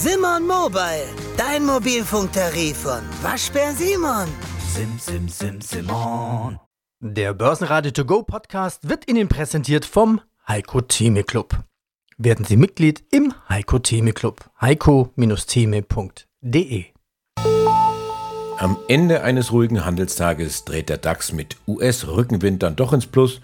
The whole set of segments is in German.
Simon Mobile, dein Mobilfunktarif von Waschbär Simon. Sim, sim, sim, Simon. Der Börsenradio To Go Podcast wird Ihnen präsentiert vom Heiko Theme Club. Werden Sie Mitglied im Heiko Theme Club. heiko-theme.de Am Ende eines ruhigen Handelstages dreht der DAX mit US-Rückenwind dann doch ins Plus.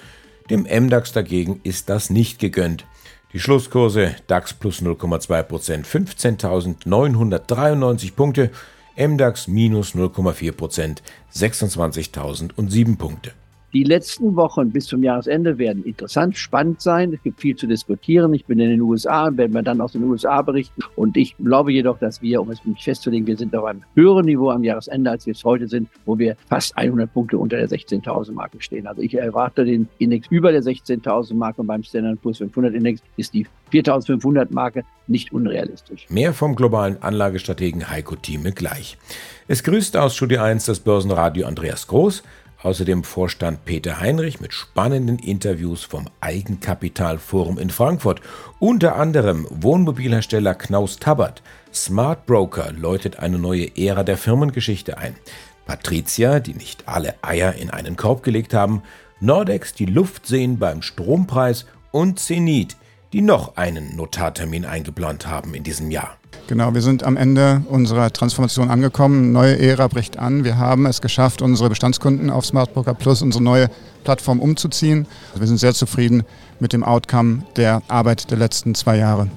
Dem MDAX dagegen ist das nicht gegönnt. Die Schlusskurse DAX plus 0,2%, 15.993 Punkte, MDAX minus 0,4%, 26.007 Punkte. Die letzten Wochen bis zum Jahresende werden interessant, spannend sein. Es gibt viel zu diskutieren. Ich bin in den USA und werden wir dann aus den USA berichten. Und ich glaube jedoch, dass wir, um es mich festzulegen, wir sind auf einem höheren Niveau am Jahresende, als wir es heute sind, wo wir fast 100 Punkte unter der 16.000 Marke stehen. Also ich erwarte den Index über der 16.000 Marke und beim Standard Poor's 500 Index ist die 4.500 Marke nicht unrealistisch. Mehr vom globalen Anlagestrategen Heiko Thieme gleich. Es grüßt aus Studio 1 das Börsenradio Andreas Groß. Außerdem Vorstand Peter Heinrich mit spannenden Interviews vom Eigenkapitalforum in Frankfurt. Unter anderem Wohnmobilhersteller Knaus Tabbert. Smart Broker läutet eine neue Ära der Firmengeschichte ein. Patricia, die nicht alle Eier in einen Korb gelegt haben. Nordex, die Luft sehen beim Strompreis. Und Zenit, die noch einen Notartermin eingeplant haben in diesem Jahr. Genau, wir sind am Ende unserer Transformation angekommen. Neue Ära bricht an. Wir haben es geschafft, unsere Bestandskunden auf Smart Broker Plus, unsere neue Plattform umzuziehen. Wir sind sehr zufrieden mit dem Outcome der Arbeit der letzten zwei Jahre.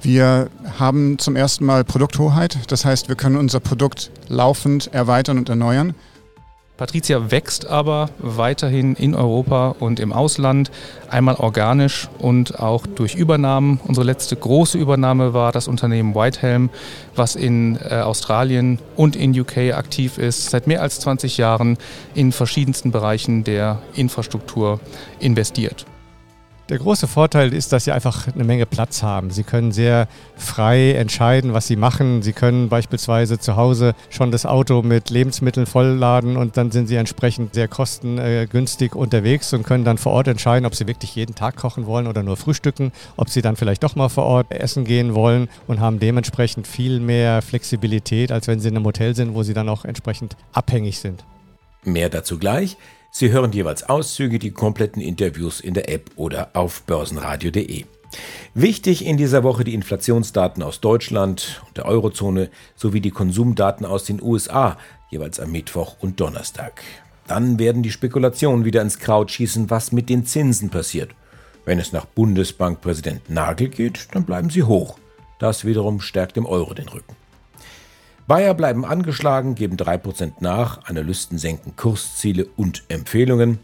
Wir haben zum ersten Mal Produkthoheit. Das heißt, wir können unser Produkt laufend erweitern und erneuern. Patricia wächst aber weiterhin in Europa und im Ausland, einmal organisch und auch durch Übernahmen. Unsere letzte große Übernahme war das Unternehmen Whitehelm, was in äh, Australien und in UK aktiv ist, seit mehr als 20 Jahren in verschiedensten Bereichen der Infrastruktur investiert. Der große Vorteil ist, dass Sie einfach eine Menge Platz haben. Sie können sehr frei entscheiden, was Sie machen. Sie können beispielsweise zu Hause schon das Auto mit Lebensmitteln vollladen und dann sind Sie entsprechend sehr kostengünstig unterwegs und können dann vor Ort entscheiden, ob Sie wirklich jeden Tag kochen wollen oder nur frühstücken, ob Sie dann vielleicht doch mal vor Ort essen gehen wollen und haben dementsprechend viel mehr Flexibilität, als wenn Sie in einem Hotel sind, wo Sie dann auch entsprechend abhängig sind. Mehr dazu gleich. Sie hören jeweils Auszüge, die kompletten Interviews in der App oder auf börsenradio.de. Wichtig in dieser Woche die Inflationsdaten aus Deutschland und der Eurozone sowie die Konsumdaten aus den USA, jeweils am Mittwoch und Donnerstag. Dann werden die Spekulationen wieder ins Kraut schießen, was mit den Zinsen passiert. Wenn es nach Bundesbankpräsident Nagel geht, dann bleiben sie hoch. Das wiederum stärkt dem Euro den Rücken. Bayer bleiben angeschlagen, geben 3% nach, Analysten senken Kursziele und Empfehlungen.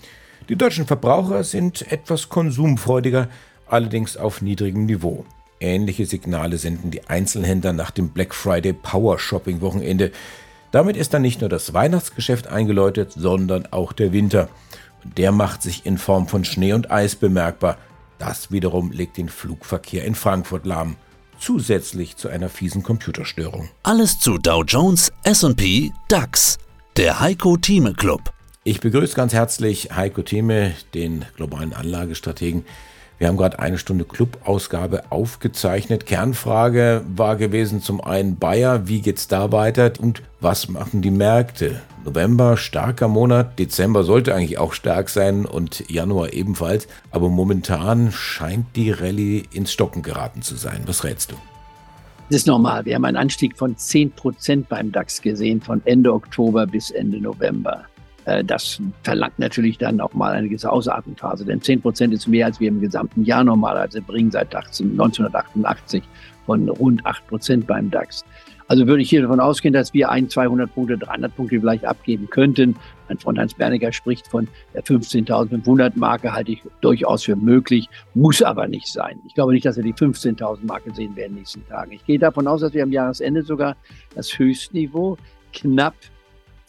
Die deutschen Verbraucher sind etwas konsumfreudiger, allerdings auf niedrigem Niveau. Ähnliche Signale senden die Einzelhändler nach dem Black Friday Power Shopping Wochenende. Damit ist dann nicht nur das Weihnachtsgeschäft eingeläutet, sondern auch der Winter. Und der macht sich in Form von Schnee und Eis bemerkbar. Das wiederum legt den Flugverkehr in Frankfurt lahm zusätzlich zu einer fiesen Computerstörung. Alles zu Dow Jones, SP, DAX. Der Heiko Thieme Club. Ich begrüße ganz herzlich Heiko Thieme, den globalen Anlagestrategen. Wir haben gerade eine Stunde Clubausgabe aufgezeichnet. Kernfrage war gewesen zum einen Bayer, wie geht's da weiter und was machen die Märkte? November starker Monat, Dezember sollte eigentlich auch stark sein und Januar ebenfalls, aber momentan scheint die Rallye ins Stocken geraten zu sein. Was rätst du? Das ist normal. Wir haben einen Anstieg von 10 Prozent beim DAX gesehen, von Ende Oktober bis Ende November. Äh, das verlangt natürlich dann auch mal eine gewisse Ausatmenphase, denn 10 Prozent ist mehr, als wir im gesamten Jahr normalerweise bringen, seit 1988 von rund 8 Prozent beim DAX. Also würde ich hier davon ausgehen, dass wir ein, 200 Punkte, 300 Punkte vielleicht abgeben könnten. Mein Freund Hans Berniger spricht von der 15.500 Marke, halte ich durchaus für möglich, muss aber nicht sein. Ich glaube nicht, dass wir die 15.000 Marke sehen werden in den nächsten Tagen. Ich gehe davon aus, dass wir am Jahresende sogar das Höchstniveau knapp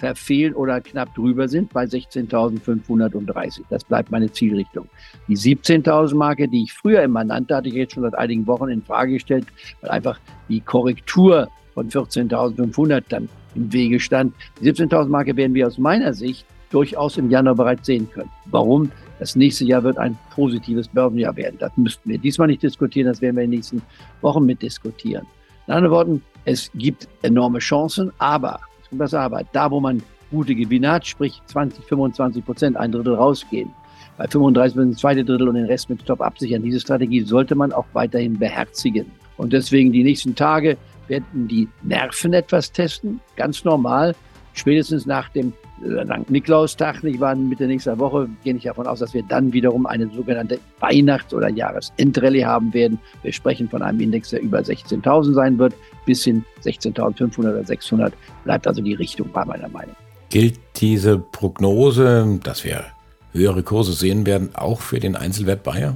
verfehlen oder knapp drüber sind bei 16.530. Das bleibt meine Zielrichtung. Die 17.000 Marke, die ich früher immer nannte, hatte ich jetzt schon seit einigen Wochen in Frage gestellt, weil einfach die Korrektur von 14.500 dann im Wege stand. Die 17.000 Marke werden wir aus meiner Sicht durchaus im Januar bereits sehen können. Warum? Das nächste Jahr wird ein positives Börsenjahr werden. Das müssten wir diesmal nicht diskutieren, das werden wir in den nächsten Wochen mitdiskutieren. In anderen Worten, Es gibt enorme Chancen, aber, das aber, da wo man gute Gewinne hat, sprich 20, 25 Prozent, ein Drittel rausgehen, bei 35 Prozent zweite Drittel und den Rest mit Stop absichern. Diese Strategie sollte man auch weiterhin beherzigen. Und deswegen die nächsten Tage werden die Nerven etwas testen, ganz normal. Spätestens nach dem St. Niklaustag, nicht wahr, Mitte nächster Woche, gehe ich davon aus, dass wir dann wiederum eine sogenannte Weihnachts- oder Jahresendrallye haben werden. Wir sprechen von einem Index, der über 16.000 sein wird, bis hin 16.500 oder 600 bleibt also die Richtung bei meiner Meinung. Gilt diese Prognose, dass wir höhere Kurse sehen werden, auch für den Einzelwert Bayer?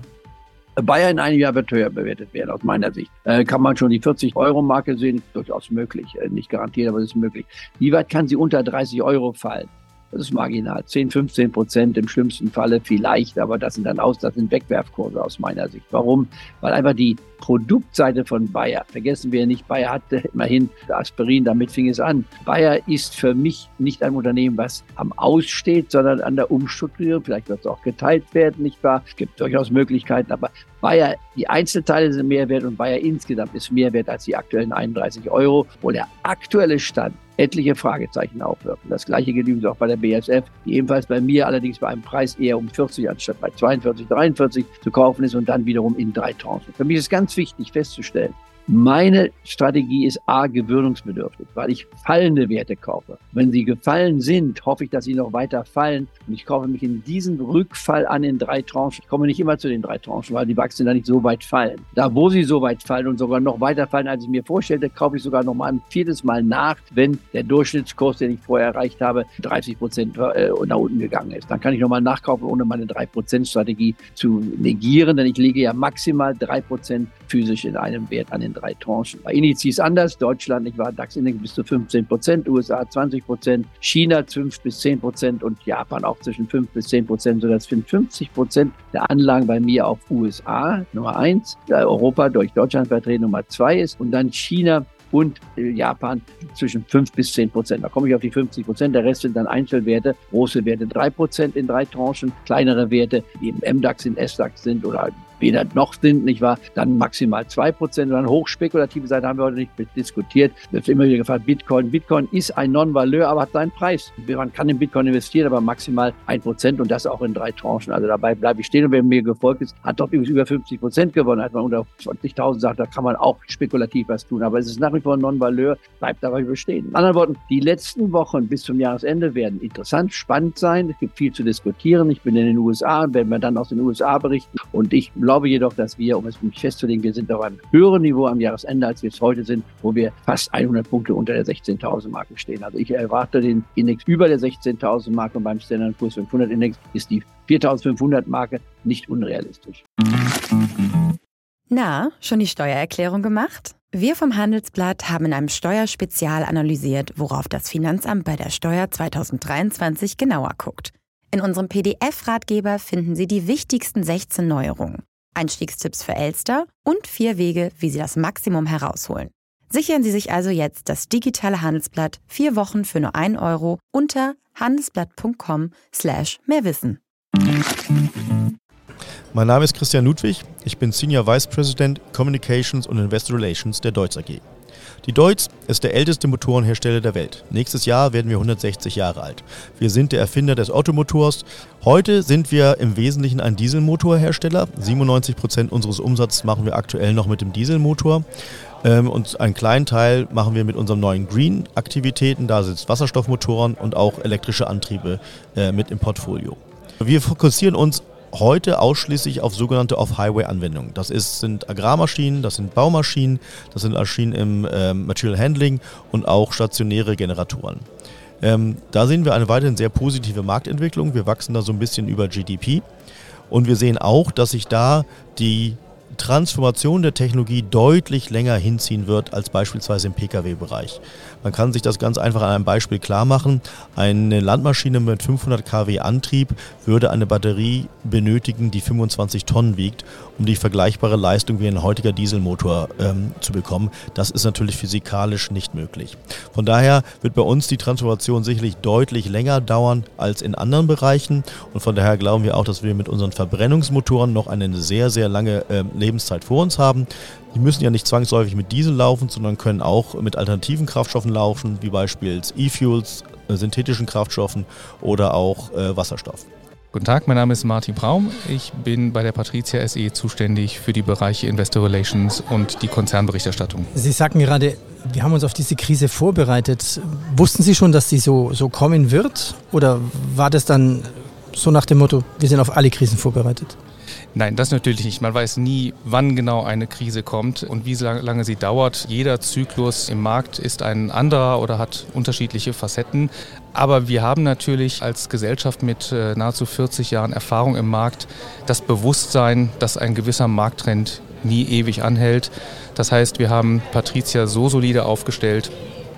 Bayer in einem Jahr wird höher bewertet werden, aus meiner Sicht. Äh, kann man schon die 40-Euro-Marke sehen? Durchaus möglich. Äh, nicht garantiert, aber es ist möglich. Wie weit kann sie unter 30 Euro fallen? Das ist marginal. 10, 15 Prozent im schlimmsten Falle vielleicht, aber das sind dann aus, das sind Wegwerfkurse aus meiner Sicht. Warum? Weil einfach die Produktseite von Bayer, vergessen wir nicht, Bayer hatte immerhin Aspirin, damit fing es an. Bayer ist für mich nicht ein Unternehmen, was am Aussteht, sondern an der Umstrukturierung. Vielleicht wird es auch geteilt werden, nicht wahr? Es gibt durchaus Möglichkeiten, aber Bayer, die Einzelteile sind mehr wert und Bayer insgesamt ist mehr wert als die aktuellen 31 Euro, wo der aktuelle Stand etliche Fragezeichen aufwirken. Das gleiche gilt übrigens auch bei der BSF, die ebenfalls bei mir allerdings bei einem Preis eher um 40 anstatt bei 42, 43 zu kaufen ist und dann wiederum in drei Tranchen. Für mich ist ganz wichtig festzustellen, meine Strategie ist A, gewöhnungsbedürftig, weil ich fallende Werte kaufe. Wenn sie gefallen sind, hoffe ich, dass sie noch weiter fallen. Und ich kaufe mich in diesen Rückfall an in drei Tranchen. Ich komme nicht immer zu den drei Tranchen, weil die Wachsen da nicht so weit fallen. Da, wo sie so weit fallen und sogar noch weiter fallen, als ich mir vorstellte, kaufe ich sogar noch mal ein viertes Mal nach, wenn der Durchschnittskurs, den ich vorher erreicht habe, 30 Prozent äh, nach unten gegangen ist. Dann kann ich noch mal nachkaufen, ohne meine 3%-Strategie zu negieren, denn ich lege ja maximal 3% physisch in einem Wert an den drei Tranchen. Bei Indizes anders. Deutschland, ich war DAX-Index bis zu 15 Prozent, USA 20 Prozent, China 5 bis 10 Prozent und Japan auch zwischen 5 bis 10 Prozent, sodass 50 Prozent der Anlagen bei mir auf USA Nummer 1, Europa durch Deutschland vertreten Nummer 2 ist und dann China und äh, Japan zwischen 5 bis 10 Prozent. Da komme ich auf die 50 Prozent. Der Rest sind dann Einzelwerte, große Werte 3 Prozent in drei Tranchen, kleinere Werte, die im MDAX, in SDAX sind oder weder noch sind, nicht wahr? Dann maximal zwei Prozent. Dann hochspekulative Seite haben wir heute nicht diskutiert. Wird immer wieder gefragt, Bitcoin. Bitcoin ist ein Non-Valeur, aber hat seinen Preis. Man kann in Bitcoin investieren, aber maximal ein Prozent und das auch in drei Tranchen. Also dabei bleibe ich stehen. Und wer mir gefolgt ist, hat doch über 50 Prozent gewonnen. Hat man unter 20.000 sagt, da kann man auch spekulativ was tun. Aber es ist nach wie vor ein Non-Valeur, bleibt dabei bestehen. In anderen Worten, die letzten Wochen bis zum Jahresende werden interessant, spannend sein. Es gibt viel zu diskutieren. Ich bin in den USA und werden wir dann aus den USA berichten. Und ich glaube jedoch, dass wir, um es mich festzulegen, wir sind auf einem höheren Niveau am Jahresende, als wir es heute sind, wo wir fast 100 Punkte unter der 16.000 Marke stehen. Also ich erwarte den Index über der 16.000 Marke und beim Standard Poor's 500 Index ist die 4.500 Marke nicht unrealistisch. Na, schon die Steuererklärung gemacht? Wir vom Handelsblatt haben in einem Steuerspezial analysiert, worauf das Finanzamt bei der Steuer 2023 genauer guckt. In unserem PDF-Ratgeber finden Sie die wichtigsten 16 Neuerungen. Einstiegstipps für Elster und vier Wege, wie Sie das Maximum herausholen. Sichern Sie sich also jetzt das digitale Handelsblatt vier Wochen für nur 1 Euro unter handelsblatt.com slash mehrwissen. Mein Name ist Christian Ludwig, ich bin Senior Vice President Communications und Investor Relations der Deutz AG. Die Deutz ist der älteste Motorenhersteller der Welt. Nächstes Jahr werden wir 160 Jahre alt. Wir sind der Erfinder des Automotors. Heute sind wir im Wesentlichen ein Dieselmotorhersteller. 97 Prozent unseres Umsatzes machen wir aktuell noch mit dem Dieselmotor. Ähm, und einen kleinen Teil machen wir mit unseren neuen Green-Aktivitäten. Da sind Wasserstoffmotoren und auch elektrische Antriebe äh, mit im Portfolio. Wir fokussieren uns heute ausschließlich auf sogenannte Off-Highway-Anwendungen. Das ist, sind Agrarmaschinen, das sind Baumaschinen, das sind Maschinen im ähm, Material Handling und auch stationäre Generatoren. Ähm, da sehen wir eine weiterhin sehr positive Marktentwicklung. Wir wachsen da so ein bisschen über GDP. Und wir sehen auch, dass sich da die Transformation der Technologie deutlich länger hinziehen wird als beispielsweise im Pkw-Bereich. Man kann sich das ganz einfach an einem Beispiel klar machen. Eine Landmaschine mit 500 kW Antrieb würde eine Batterie benötigen, die 25 Tonnen wiegt, um die vergleichbare Leistung wie ein heutiger Dieselmotor ähm, zu bekommen. Das ist natürlich physikalisch nicht möglich. Von daher wird bei uns die Transformation sicherlich deutlich länger dauern als in anderen Bereichen und von daher glauben wir auch, dass wir mit unseren Verbrennungsmotoren noch eine sehr, sehr lange äh, Lebenszeit vor uns haben. Die müssen ja nicht zwangsläufig mit Diesel laufen, sondern können auch mit alternativen Kraftstoffen laufen, wie beispielsweise E-Fuels, äh, synthetischen Kraftstoffen oder auch äh, Wasserstoff. Guten Tag, mein Name ist Martin Braum. Ich bin bei der Patricia SE zuständig für die Bereiche Investor Relations und die Konzernberichterstattung. Sie sagten gerade, wir haben uns auf diese Krise vorbereitet. Wussten Sie schon, dass sie so, so kommen wird? Oder war das dann so nach dem Motto, wir sind auf alle Krisen vorbereitet? Nein, das natürlich nicht. Man weiß nie, wann genau eine Krise kommt und wie lange sie dauert. Jeder Zyklus im Markt ist ein anderer oder hat unterschiedliche Facetten. Aber wir haben natürlich als Gesellschaft mit äh, nahezu 40 Jahren Erfahrung im Markt das Bewusstsein, dass ein gewisser Markttrend nie ewig anhält. Das heißt, wir haben Patricia so solide aufgestellt,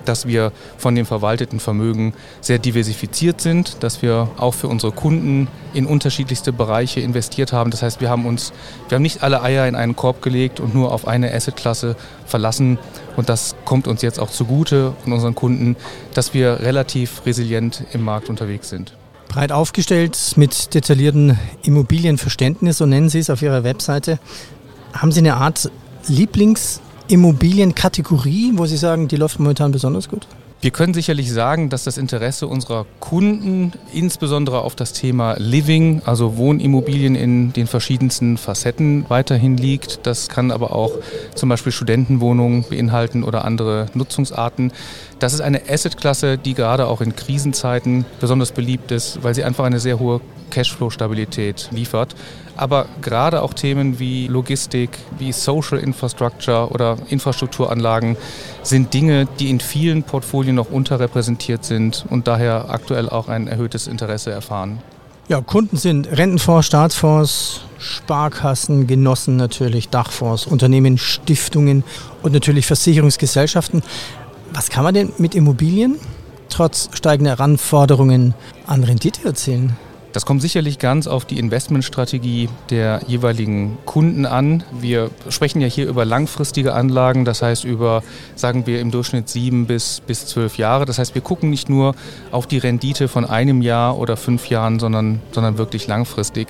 dass wir von dem verwalteten Vermögen sehr diversifiziert sind, dass wir auch für unsere Kunden in unterschiedlichste Bereiche investiert haben. Das heißt, wir haben uns, wir haben nicht alle Eier in einen Korb gelegt und nur auf eine Assetklasse verlassen. Und das kommt uns jetzt auch zugute und unseren Kunden, dass wir relativ resilient im Markt unterwegs sind. Breit aufgestellt mit detailliertem Immobilienverständnis, so nennen Sie es auf Ihrer Webseite. Haben Sie eine Art Lieblings- Immobilienkategorie, wo Sie sagen, die läuft momentan besonders gut? Wir können sicherlich sagen, dass das Interesse unserer Kunden insbesondere auf das Thema Living, also Wohnimmobilien in den verschiedensten Facetten weiterhin liegt. Das kann aber auch zum Beispiel Studentenwohnungen beinhalten oder andere Nutzungsarten. Das ist eine Assetklasse, die gerade auch in Krisenzeiten besonders beliebt ist, weil sie einfach eine sehr hohe Cashflow-Stabilität liefert. Aber gerade auch Themen wie Logistik, wie Social Infrastructure oder Infrastrukturanlagen sind Dinge, die in vielen Portfolien noch unterrepräsentiert sind und daher aktuell auch ein erhöhtes Interesse erfahren. Ja, Kunden sind Rentenfonds, Staatsfonds, Sparkassen, Genossen natürlich, Dachfonds, Unternehmen, Stiftungen und natürlich Versicherungsgesellschaften. Was kann man denn mit Immobilien trotz steigender Anforderungen an Rendite erzielen? Das kommt sicherlich ganz auf die Investmentstrategie der jeweiligen Kunden an. Wir sprechen ja hier über langfristige Anlagen, das heißt über, sagen wir, im Durchschnitt sieben bis, bis zwölf Jahre. Das heißt, wir gucken nicht nur auf die Rendite von einem Jahr oder fünf Jahren, sondern, sondern wirklich langfristig.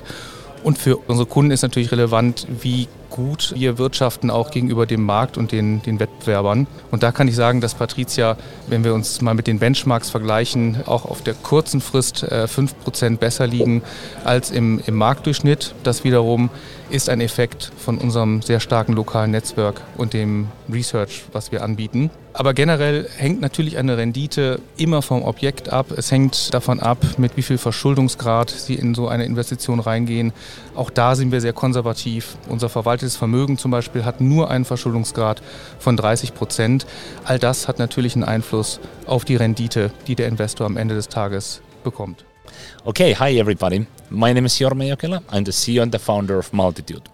Und für unsere Kunden ist natürlich relevant, wie gut wir wirtschaften auch gegenüber dem Markt und den, den Wettbewerbern. Und da kann ich sagen, dass Patricia, wenn wir uns mal mit den Benchmarks vergleichen, auch auf der kurzen Frist äh, 5% besser liegen als im, im Marktdurchschnitt. Das wiederum ist ein Effekt von unserem sehr starken lokalen Netzwerk und dem Research, was wir anbieten. Aber generell hängt natürlich eine Rendite immer vom Objekt ab. Es hängt davon ab, mit wie viel Verschuldungsgrad Sie in so eine Investition reingehen. Auch da sind wir sehr konservativ. Unser verwaltetes Vermögen zum Beispiel hat nur einen Verschuldungsgrad von 30 Prozent. All das hat natürlich einen Einfluss auf die Rendite, die der Investor am Ende des Tages bekommt. Okay, hi everybody. My name is Jorma Jokela. I'm the CEO and the founder of Multitude.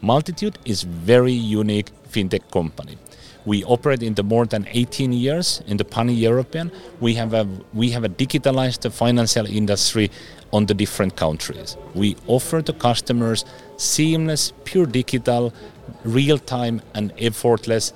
Multitude is very unique fintech company. We operate in the more than 18 years in the pan-European. We have a we have a digitalized the financial industry on the different countries. We offer to customers seamless, pure digital, real-time and effortless,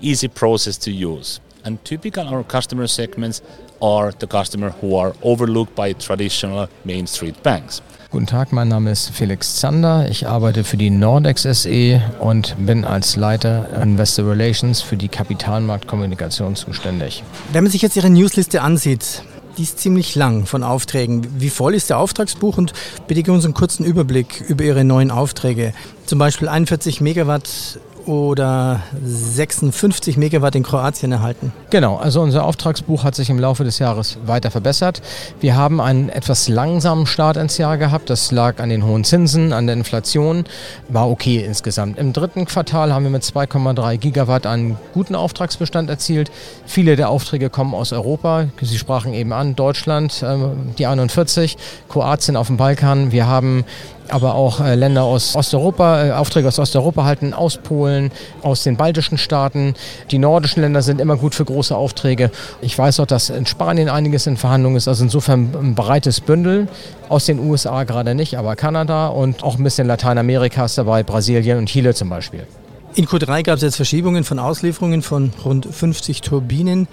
easy process to use. And typical our customer segments are the customer who are overlooked by traditional Main Street banks. Guten Tag, mein Name ist Felix Zander. Ich arbeite für die Nordex SE und bin als Leiter Investor Relations für die Kapitalmarktkommunikation zuständig. Wenn man sich jetzt Ihre Newsliste ansieht, die ist ziemlich lang von Aufträgen. Wie voll ist der Auftragsbuch und bitte geben uns einen kurzen Überblick über Ihre neuen Aufträge. Zum Beispiel 41 Megawatt oder 56 Megawatt in Kroatien erhalten. Genau, also unser Auftragsbuch hat sich im Laufe des Jahres weiter verbessert. Wir haben einen etwas langsamen Start ins Jahr gehabt. Das lag an den hohen Zinsen, an der Inflation. War okay insgesamt. Im dritten Quartal haben wir mit 2,3 Gigawatt einen guten Auftragsbestand erzielt. Viele der Aufträge kommen aus Europa. Sie sprachen eben an, Deutschland, ähm, die 41, Kroatien auf dem Balkan. Wir haben aber auch äh, Länder aus Osteuropa, äh, Aufträge aus Osteuropa halten, aus Polen, aus den baltischen Staaten. Die nordischen Länder sind immer gut für große Aufträge. Ich weiß auch, dass in Spanien einiges in Verhandlungen ist, also insofern ein breites Bündel. Aus den USA gerade nicht, aber Kanada und auch ein bisschen Lateinamerika ist dabei, Brasilien und Chile zum Beispiel. In Q3 gab es jetzt Verschiebungen von Auslieferungen von rund 50 Turbinen.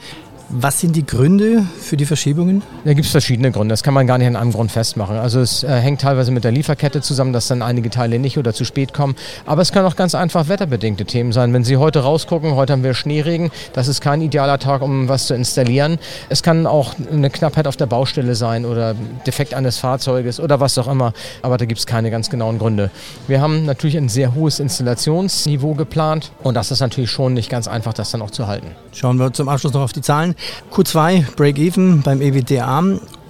Was sind die Gründe für die Verschiebungen? Da gibt es verschiedene Gründe. Das kann man gar nicht an einem Grund festmachen. Also es äh, hängt teilweise mit der Lieferkette zusammen, dass dann einige Teile nicht oder zu spät kommen. Aber es kann auch ganz einfach wetterbedingte Themen sein. Wenn Sie heute rausgucken, heute haben wir Schneeregen, das ist kein idealer Tag, um was zu installieren. Es kann auch eine Knappheit auf der Baustelle sein oder Defekt eines Fahrzeuges oder was auch immer. Aber da gibt es keine ganz genauen Gründe. Wir haben natürlich ein sehr hohes Installationsniveau geplant und das ist natürlich schon nicht ganz einfach, das dann auch zu halten. Schauen wir zum Abschluss noch auf die Zahlen. Q2 Break-Even beim EBITDA.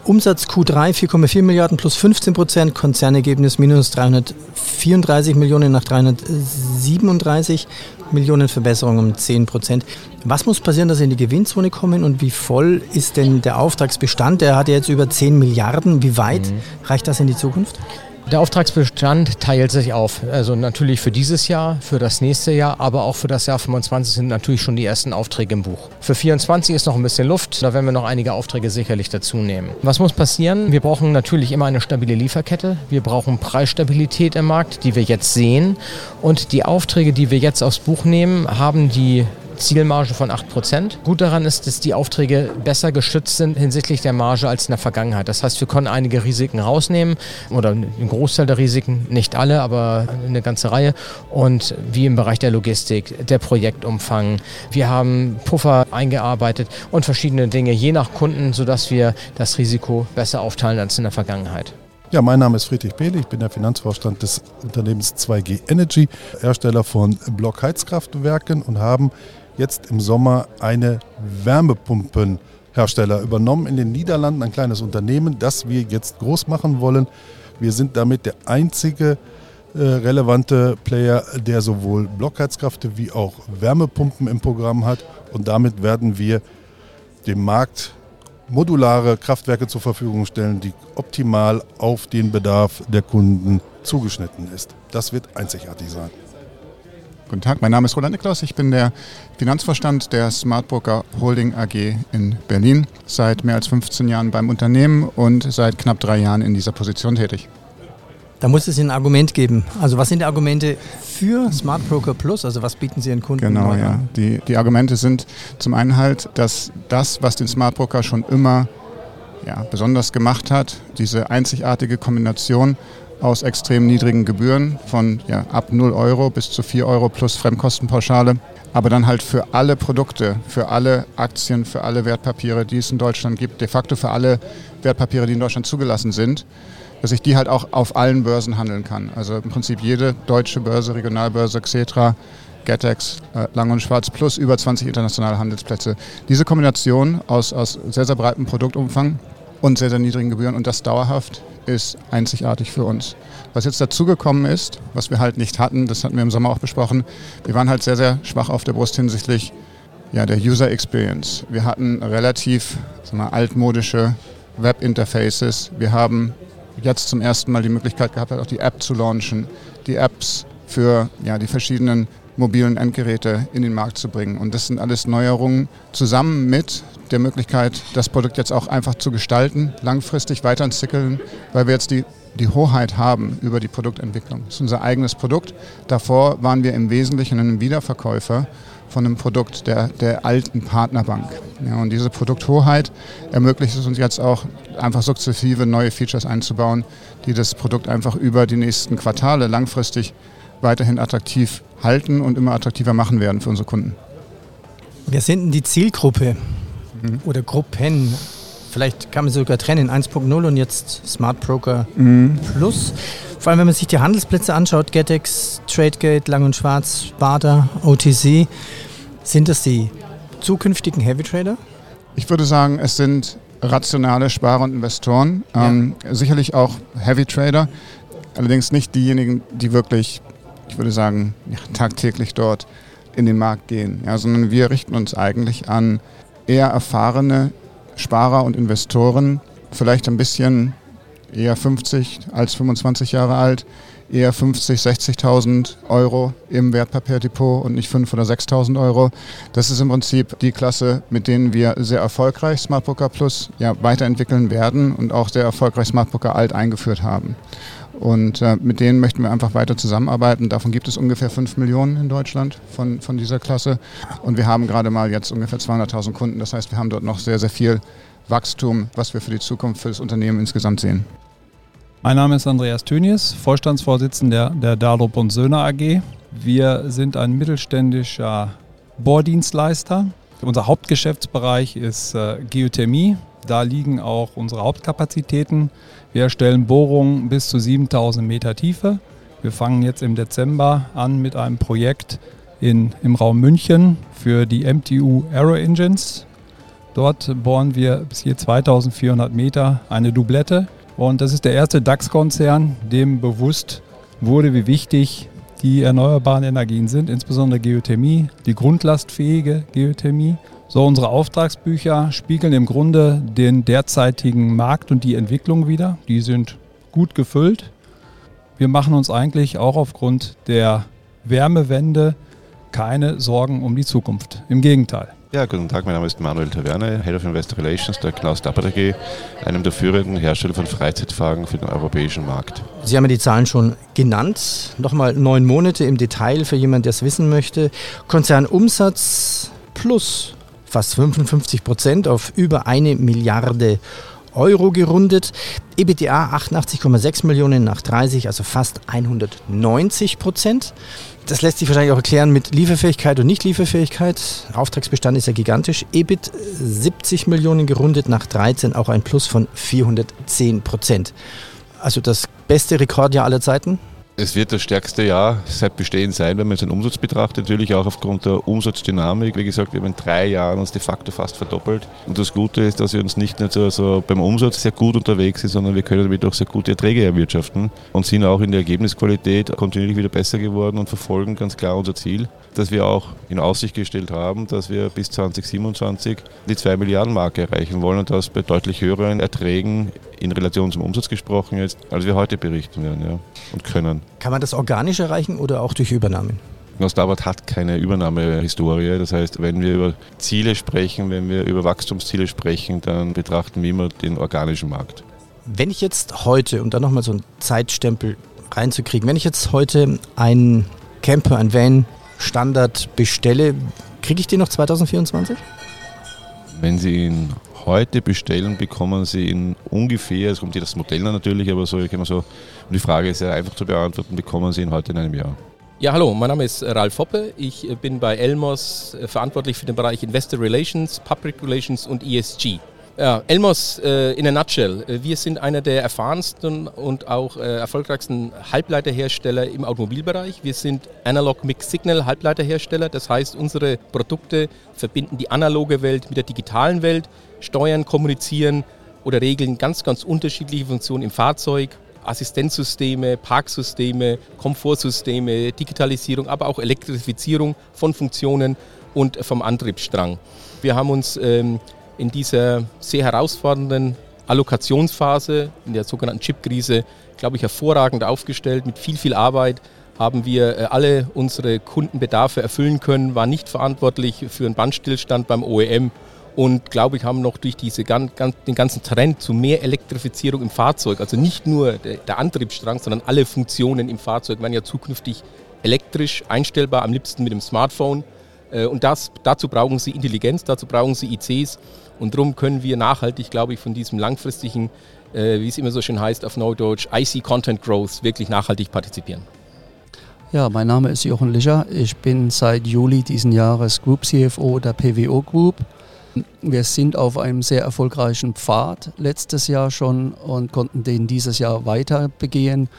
Umsatz Q3 4,4 Milliarden plus 15 Prozent, Konzernergebnis minus 334 Millionen nach 337 Millionen, Verbesserung um 10 Prozent. Was muss passieren, dass Sie in die Gewinnzone kommen und wie voll ist denn der Auftragsbestand? Der hat ja jetzt über 10 Milliarden. Wie weit mhm. reicht das in die Zukunft? Der Auftragsbestand teilt sich auf. Also natürlich für dieses Jahr, für das nächste Jahr, aber auch für das Jahr 25 sind natürlich schon die ersten Aufträge im Buch. Für 24 ist noch ein bisschen Luft. Da werden wir noch einige Aufträge sicherlich dazu nehmen. Was muss passieren? Wir brauchen natürlich immer eine stabile Lieferkette. Wir brauchen Preisstabilität im Markt, die wir jetzt sehen. Und die Aufträge, die wir jetzt aufs Buch nehmen, haben die Zielmarge von 8%. Gut daran ist, dass die Aufträge besser geschützt sind hinsichtlich der Marge als in der Vergangenheit. Das heißt, wir konnten einige Risiken rausnehmen oder einen Großteil der Risiken, nicht alle, aber eine ganze Reihe. Und wie im Bereich der Logistik, der Projektumfang. Wir haben Puffer eingearbeitet und verschiedene Dinge, je nach Kunden, sodass wir das Risiko besser aufteilen als in der Vergangenheit. Ja, mein Name ist Friedrich Behle, ich bin der Finanzvorstand des Unternehmens 2G Energy, Hersteller von Blockheizkraftwerken und haben jetzt im Sommer eine Wärmepumpenhersteller übernommen in den Niederlanden, ein kleines Unternehmen, das wir jetzt groß machen wollen. Wir sind damit der einzige äh, relevante Player, der sowohl Blockheizkräfte wie auch Wärmepumpen im Programm hat und damit werden wir dem Markt modulare Kraftwerke zur Verfügung stellen, die optimal auf den Bedarf der Kunden zugeschnitten ist. Das wird einzigartig sein. Guten Tag, mein Name ist Roland Niklaus. Ich bin der Finanzvorstand der Smartbroker Holding AG in Berlin. Seit mehr als 15 Jahren beim Unternehmen und seit knapp drei Jahren in dieser Position tätig. Da muss es ein Argument geben. Also was sind die Argumente für Smart Broker Plus? Also was bieten Sie Ihren Kunden? Genau, ja. Die, die Argumente sind zum einen halt, dass das, was den Smart Broker schon immer ja, besonders gemacht hat, diese einzigartige Kombination aus extrem niedrigen Gebühren von ja, ab 0 Euro bis zu 4 Euro plus Fremdkostenpauschale. Aber dann halt für alle Produkte, für alle Aktien, für alle Wertpapiere, die es in Deutschland gibt, de facto für alle Wertpapiere, die in Deutschland zugelassen sind, dass ich die halt auch auf allen Börsen handeln kann. Also im Prinzip jede deutsche Börse, Regionalbörse, Xetra, Getex, äh, Lang und Schwarz plus über 20 internationale Handelsplätze. Diese Kombination aus, aus sehr, sehr breitem Produktumfang und sehr, sehr niedrigen Gebühren und das dauerhaft ist einzigartig für uns. Was jetzt dazugekommen ist, was wir halt nicht hatten, das hatten wir im Sommer auch besprochen, wir waren halt sehr, sehr schwach auf der Brust hinsichtlich ja, der User Experience. Wir hatten relativ mal, altmodische Web-Interfaces. Wir haben jetzt zum ersten Mal die Möglichkeit gehabt, auch die App zu launchen, die Apps für ja, die verschiedenen mobilen Endgeräte in den Markt zu bringen. Und das sind alles Neuerungen zusammen mit der Möglichkeit, das Produkt jetzt auch einfach zu gestalten, langfristig weiterentwickeln, weil wir jetzt die, die Hoheit haben über die Produktentwicklung. Das ist unser eigenes Produkt. Davor waren wir im Wesentlichen ein Wiederverkäufer von einem Produkt der, der alten Partnerbank. Ja, und diese Produkthoheit ermöglicht es uns jetzt auch, einfach sukzessive neue Features einzubauen, die das Produkt einfach über die nächsten Quartale langfristig weiterhin attraktiv halten und immer attraktiver machen werden für unsere Kunden. Wir sind die Zielgruppe mhm. oder Gruppen. Vielleicht kann man sie sogar trennen, 1.0 und jetzt Smart Broker mhm. Plus. Vor allem, wenn man sich die Handelsplätze anschaut, Getex, Tradegate, Lang und Schwarz, Sparta, OTC, sind das die zukünftigen Heavy Trader? Ich würde sagen, es sind rationale Sparer und Investoren, ja. ähm, sicherlich auch Heavy Trader, allerdings nicht diejenigen, die wirklich ich würde sagen, ja, tagtäglich dort in den Markt gehen, ja, sondern wir richten uns eigentlich an eher erfahrene Sparer und Investoren, vielleicht ein bisschen eher 50 als 25 Jahre alt, eher 50, 60.000 Euro im Wertpapierdepot und nicht 5.000 oder 6.000 Euro. Das ist im Prinzip die Klasse, mit denen wir sehr erfolgreich Smartbooker Plus ja, weiterentwickeln werden und auch sehr erfolgreich Smartbooker Alt eingeführt haben. Und äh, mit denen möchten wir einfach weiter zusammenarbeiten. Davon gibt es ungefähr 5 Millionen in Deutschland von, von dieser Klasse. Und wir haben gerade mal jetzt ungefähr 200.000 Kunden. Das heißt, wir haben dort noch sehr, sehr viel Wachstum, was wir für die Zukunft für das Unternehmen insgesamt sehen. Mein Name ist Andreas Tönnies, Vorstandsvorsitzender der Dardrup und Söhne AG. Wir sind ein mittelständischer Bohrdienstleister. Unser Hauptgeschäftsbereich ist äh, Geothermie. Da liegen auch unsere Hauptkapazitäten. Wir erstellen Bohrungen bis zu 7000 Meter Tiefe. Wir fangen jetzt im Dezember an mit einem Projekt in, im Raum München für die MTU Aero Engines. Dort bohren wir bis hier 2400 Meter eine Doublette. Und das ist der erste DAX-Konzern, dem bewusst wurde, wie wichtig die erneuerbaren Energien sind, insbesondere Geothermie, die grundlastfähige Geothermie. So, unsere Auftragsbücher spiegeln im Grunde den derzeitigen Markt und die Entwicklung wieder. Die sind gut gefüllt. Wir machen uns eigentlich auch aufgrund der Wärmewende keine Sorgen um die Zukunft. Im Gegenteil. Ja, guten Tag, mein Name ist Manuel Taverne, Head of Investor Relations der Klaus Dappert AG, einem der führenden Hersteller von Freizeitwagen für den europäischen Markt. Sie haben ja die Zahlen schon genannt. Nochmal neun Monate im Detail für jemanden, der es wissen möchte. Konzernumsatz plus fast 55 Prozent auf über eine Milliarde Euro gerundet. EBITDA 88,6 Millionen nach 30, also fast 190 Prozent. Das lässt sich wahrscheinlich auch erklären mit Lieferfähigkeit und Nicht-Lieferfähigkeit. Auftragsbestand ist ja gigantisch. EBIT 70 Millionen gerundet nach 13, auch ein Plus von 410 Prozent. Also das beste Rekordjahr aller Zeiten. Es wird das stärkste Jahr seit Bestehen sein, wenn man den Umsatz betrachtet. Natürlich auch aufgrund der Umsatzdynamik. Wie gesagt, wir haben in drei Jahren uns de facto fast verdoppelt. Und das Gute ist, dass wir uns nicht nur so, so beim Umsatz sehr gut unterwegs sind, sondern wir können damit auch sehr gute Erträge erwirtschaften und sind auch in der Ergebnisqualität kontinuierlich wieder besser geworden und verfolgen ganz klar unser Ziel, dass wir auch in Aussicht gestellt haben, dass wir bis 2027 die 2 Milliarden Marke erreichen wollen und das bei deutlich höheren Erträgen in Relation zum Umsatz gesprochen jetzt, als wir heute berichten werden ja, und können. Kann man das organisch erreichen oder auch durch Übernahmen? Nostabart hat keine Übernahmehistorie. Das heißt, wenn wir über Ziele sprechen, wenn wir über Wachstumsziele sprechen, dann betrachten wir immer den organischen Markt. Wenn ich jetzt heute, um da nochmal so einen Zeitstempel reinzukriegen, wenn ich jetzt heute einen Camper, einen Van Standard bestelle, kriege ich den noch 2024? Wenn Sie ihn heute bestellen, bekommen Sie ihn ungefähr, es kommt hier das Modell natürlich, aber so, kann so, um die Frage ist ja einfach zu beantworten, bekommen Sie ihn heute in einem Jahr. Ja, hallo, mein Name ist Ralf Hoppe. Ich bin bei Elmos äh, verantwortlich für den Bereich Investor Relations, Public Relations und ESG. Ja, Elmos äh, in a nutshell. Äh, wir sind einer der erfahrensten und auch erfolgreichsten Halbleiterhersteller im Automobilbereich. Wir sind Analog Mixed Signal Halbleiterhersteller. Das heißt, unsere Produkte verbinden die analoge Welt mit der digitalen Welt, steuern, kommunizieren oder regeln ganz, ganz unterschiedliche Funktionen im Fahrzeug. Assistenzsysteme, Parksysteme, Komfortsysteme, Digitalisierung, aber auch Elektrifizierung von Funktionen und vom Antriebsstrang. Wir haben uns ähm, in dieser sehr herausfordernden Allokationsphase, in der sogenannten Chipkrise, glaube ich, hervorragend aufgestellt. Mit viel, viel Arbeit haben wir äh, alle unsere Kundenbedarfe erfüllen können, waren nicht verantwortlich für einen Bandstillstand beim OEM und glaube ich, haben noch durch diese, den ganzen Trend zu mehr Elektrifizierung im Fahrzeug, also nicht nur der, der Antriebsstrang, sondern alle Funktionen im Fahrzeug werden ja zukünftig elektrisch einstellbar, am liebsten mit dem Smartphone. Äh, und das, dazu brauchen sie Intelligenz, dazu brauchen sie ICs. Und darum können wir nachhaltig, glaube ich, von diesem langfristigen, äh, wie es immer so schön heißt auf Neudeutsch, IC Content Growth wirklich nachhaltig partizipieren. Ja, mein Name ist Jochen Lischer. Ich bin seit Juli diesen Jahres Group CFO der PWO Group. Wir sind auf einem sehr erfolgreichen Pfad letztes Jahr schon und konnten den dieses Jahr weiter begehen.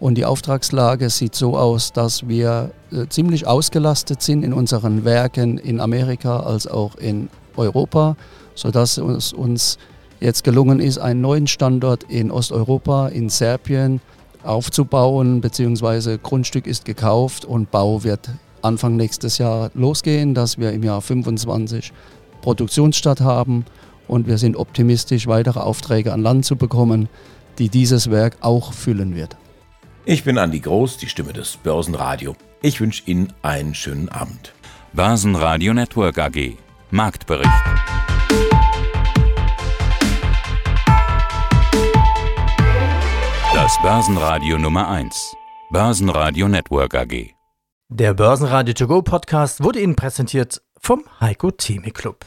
Und die Auftragslage sieht so aus, dass wir äh, ziemlich ausgelastet sind in unseren Werken in Amerika als auch in Europa sodass es uns jetzt gelungen ist, einen neuen Standort in Osteuropa, in Serbien aufzubauen, beziehungsweise Grundstück ist gekauft und Bau wird Anfang nächstes Jahr losgehen, dass wir im Jahr 25 Produktionsstart haben und wir sind optimistisch, weitere Aufträge an Land zu bekommen, die dieses Werk auch füllen wird. Ich bin Andi Groß, die Stimme des Börsenradio. Ich wünsche Ihnen einen schönen Abend. Börsenradio Network AG Marktbericht. Das Börsenradio Nummer 1. Börsenradio Network AG. Der Börsenradio To Go Podcast wurde Ihnen präsentiert vom Heiko Theme Club.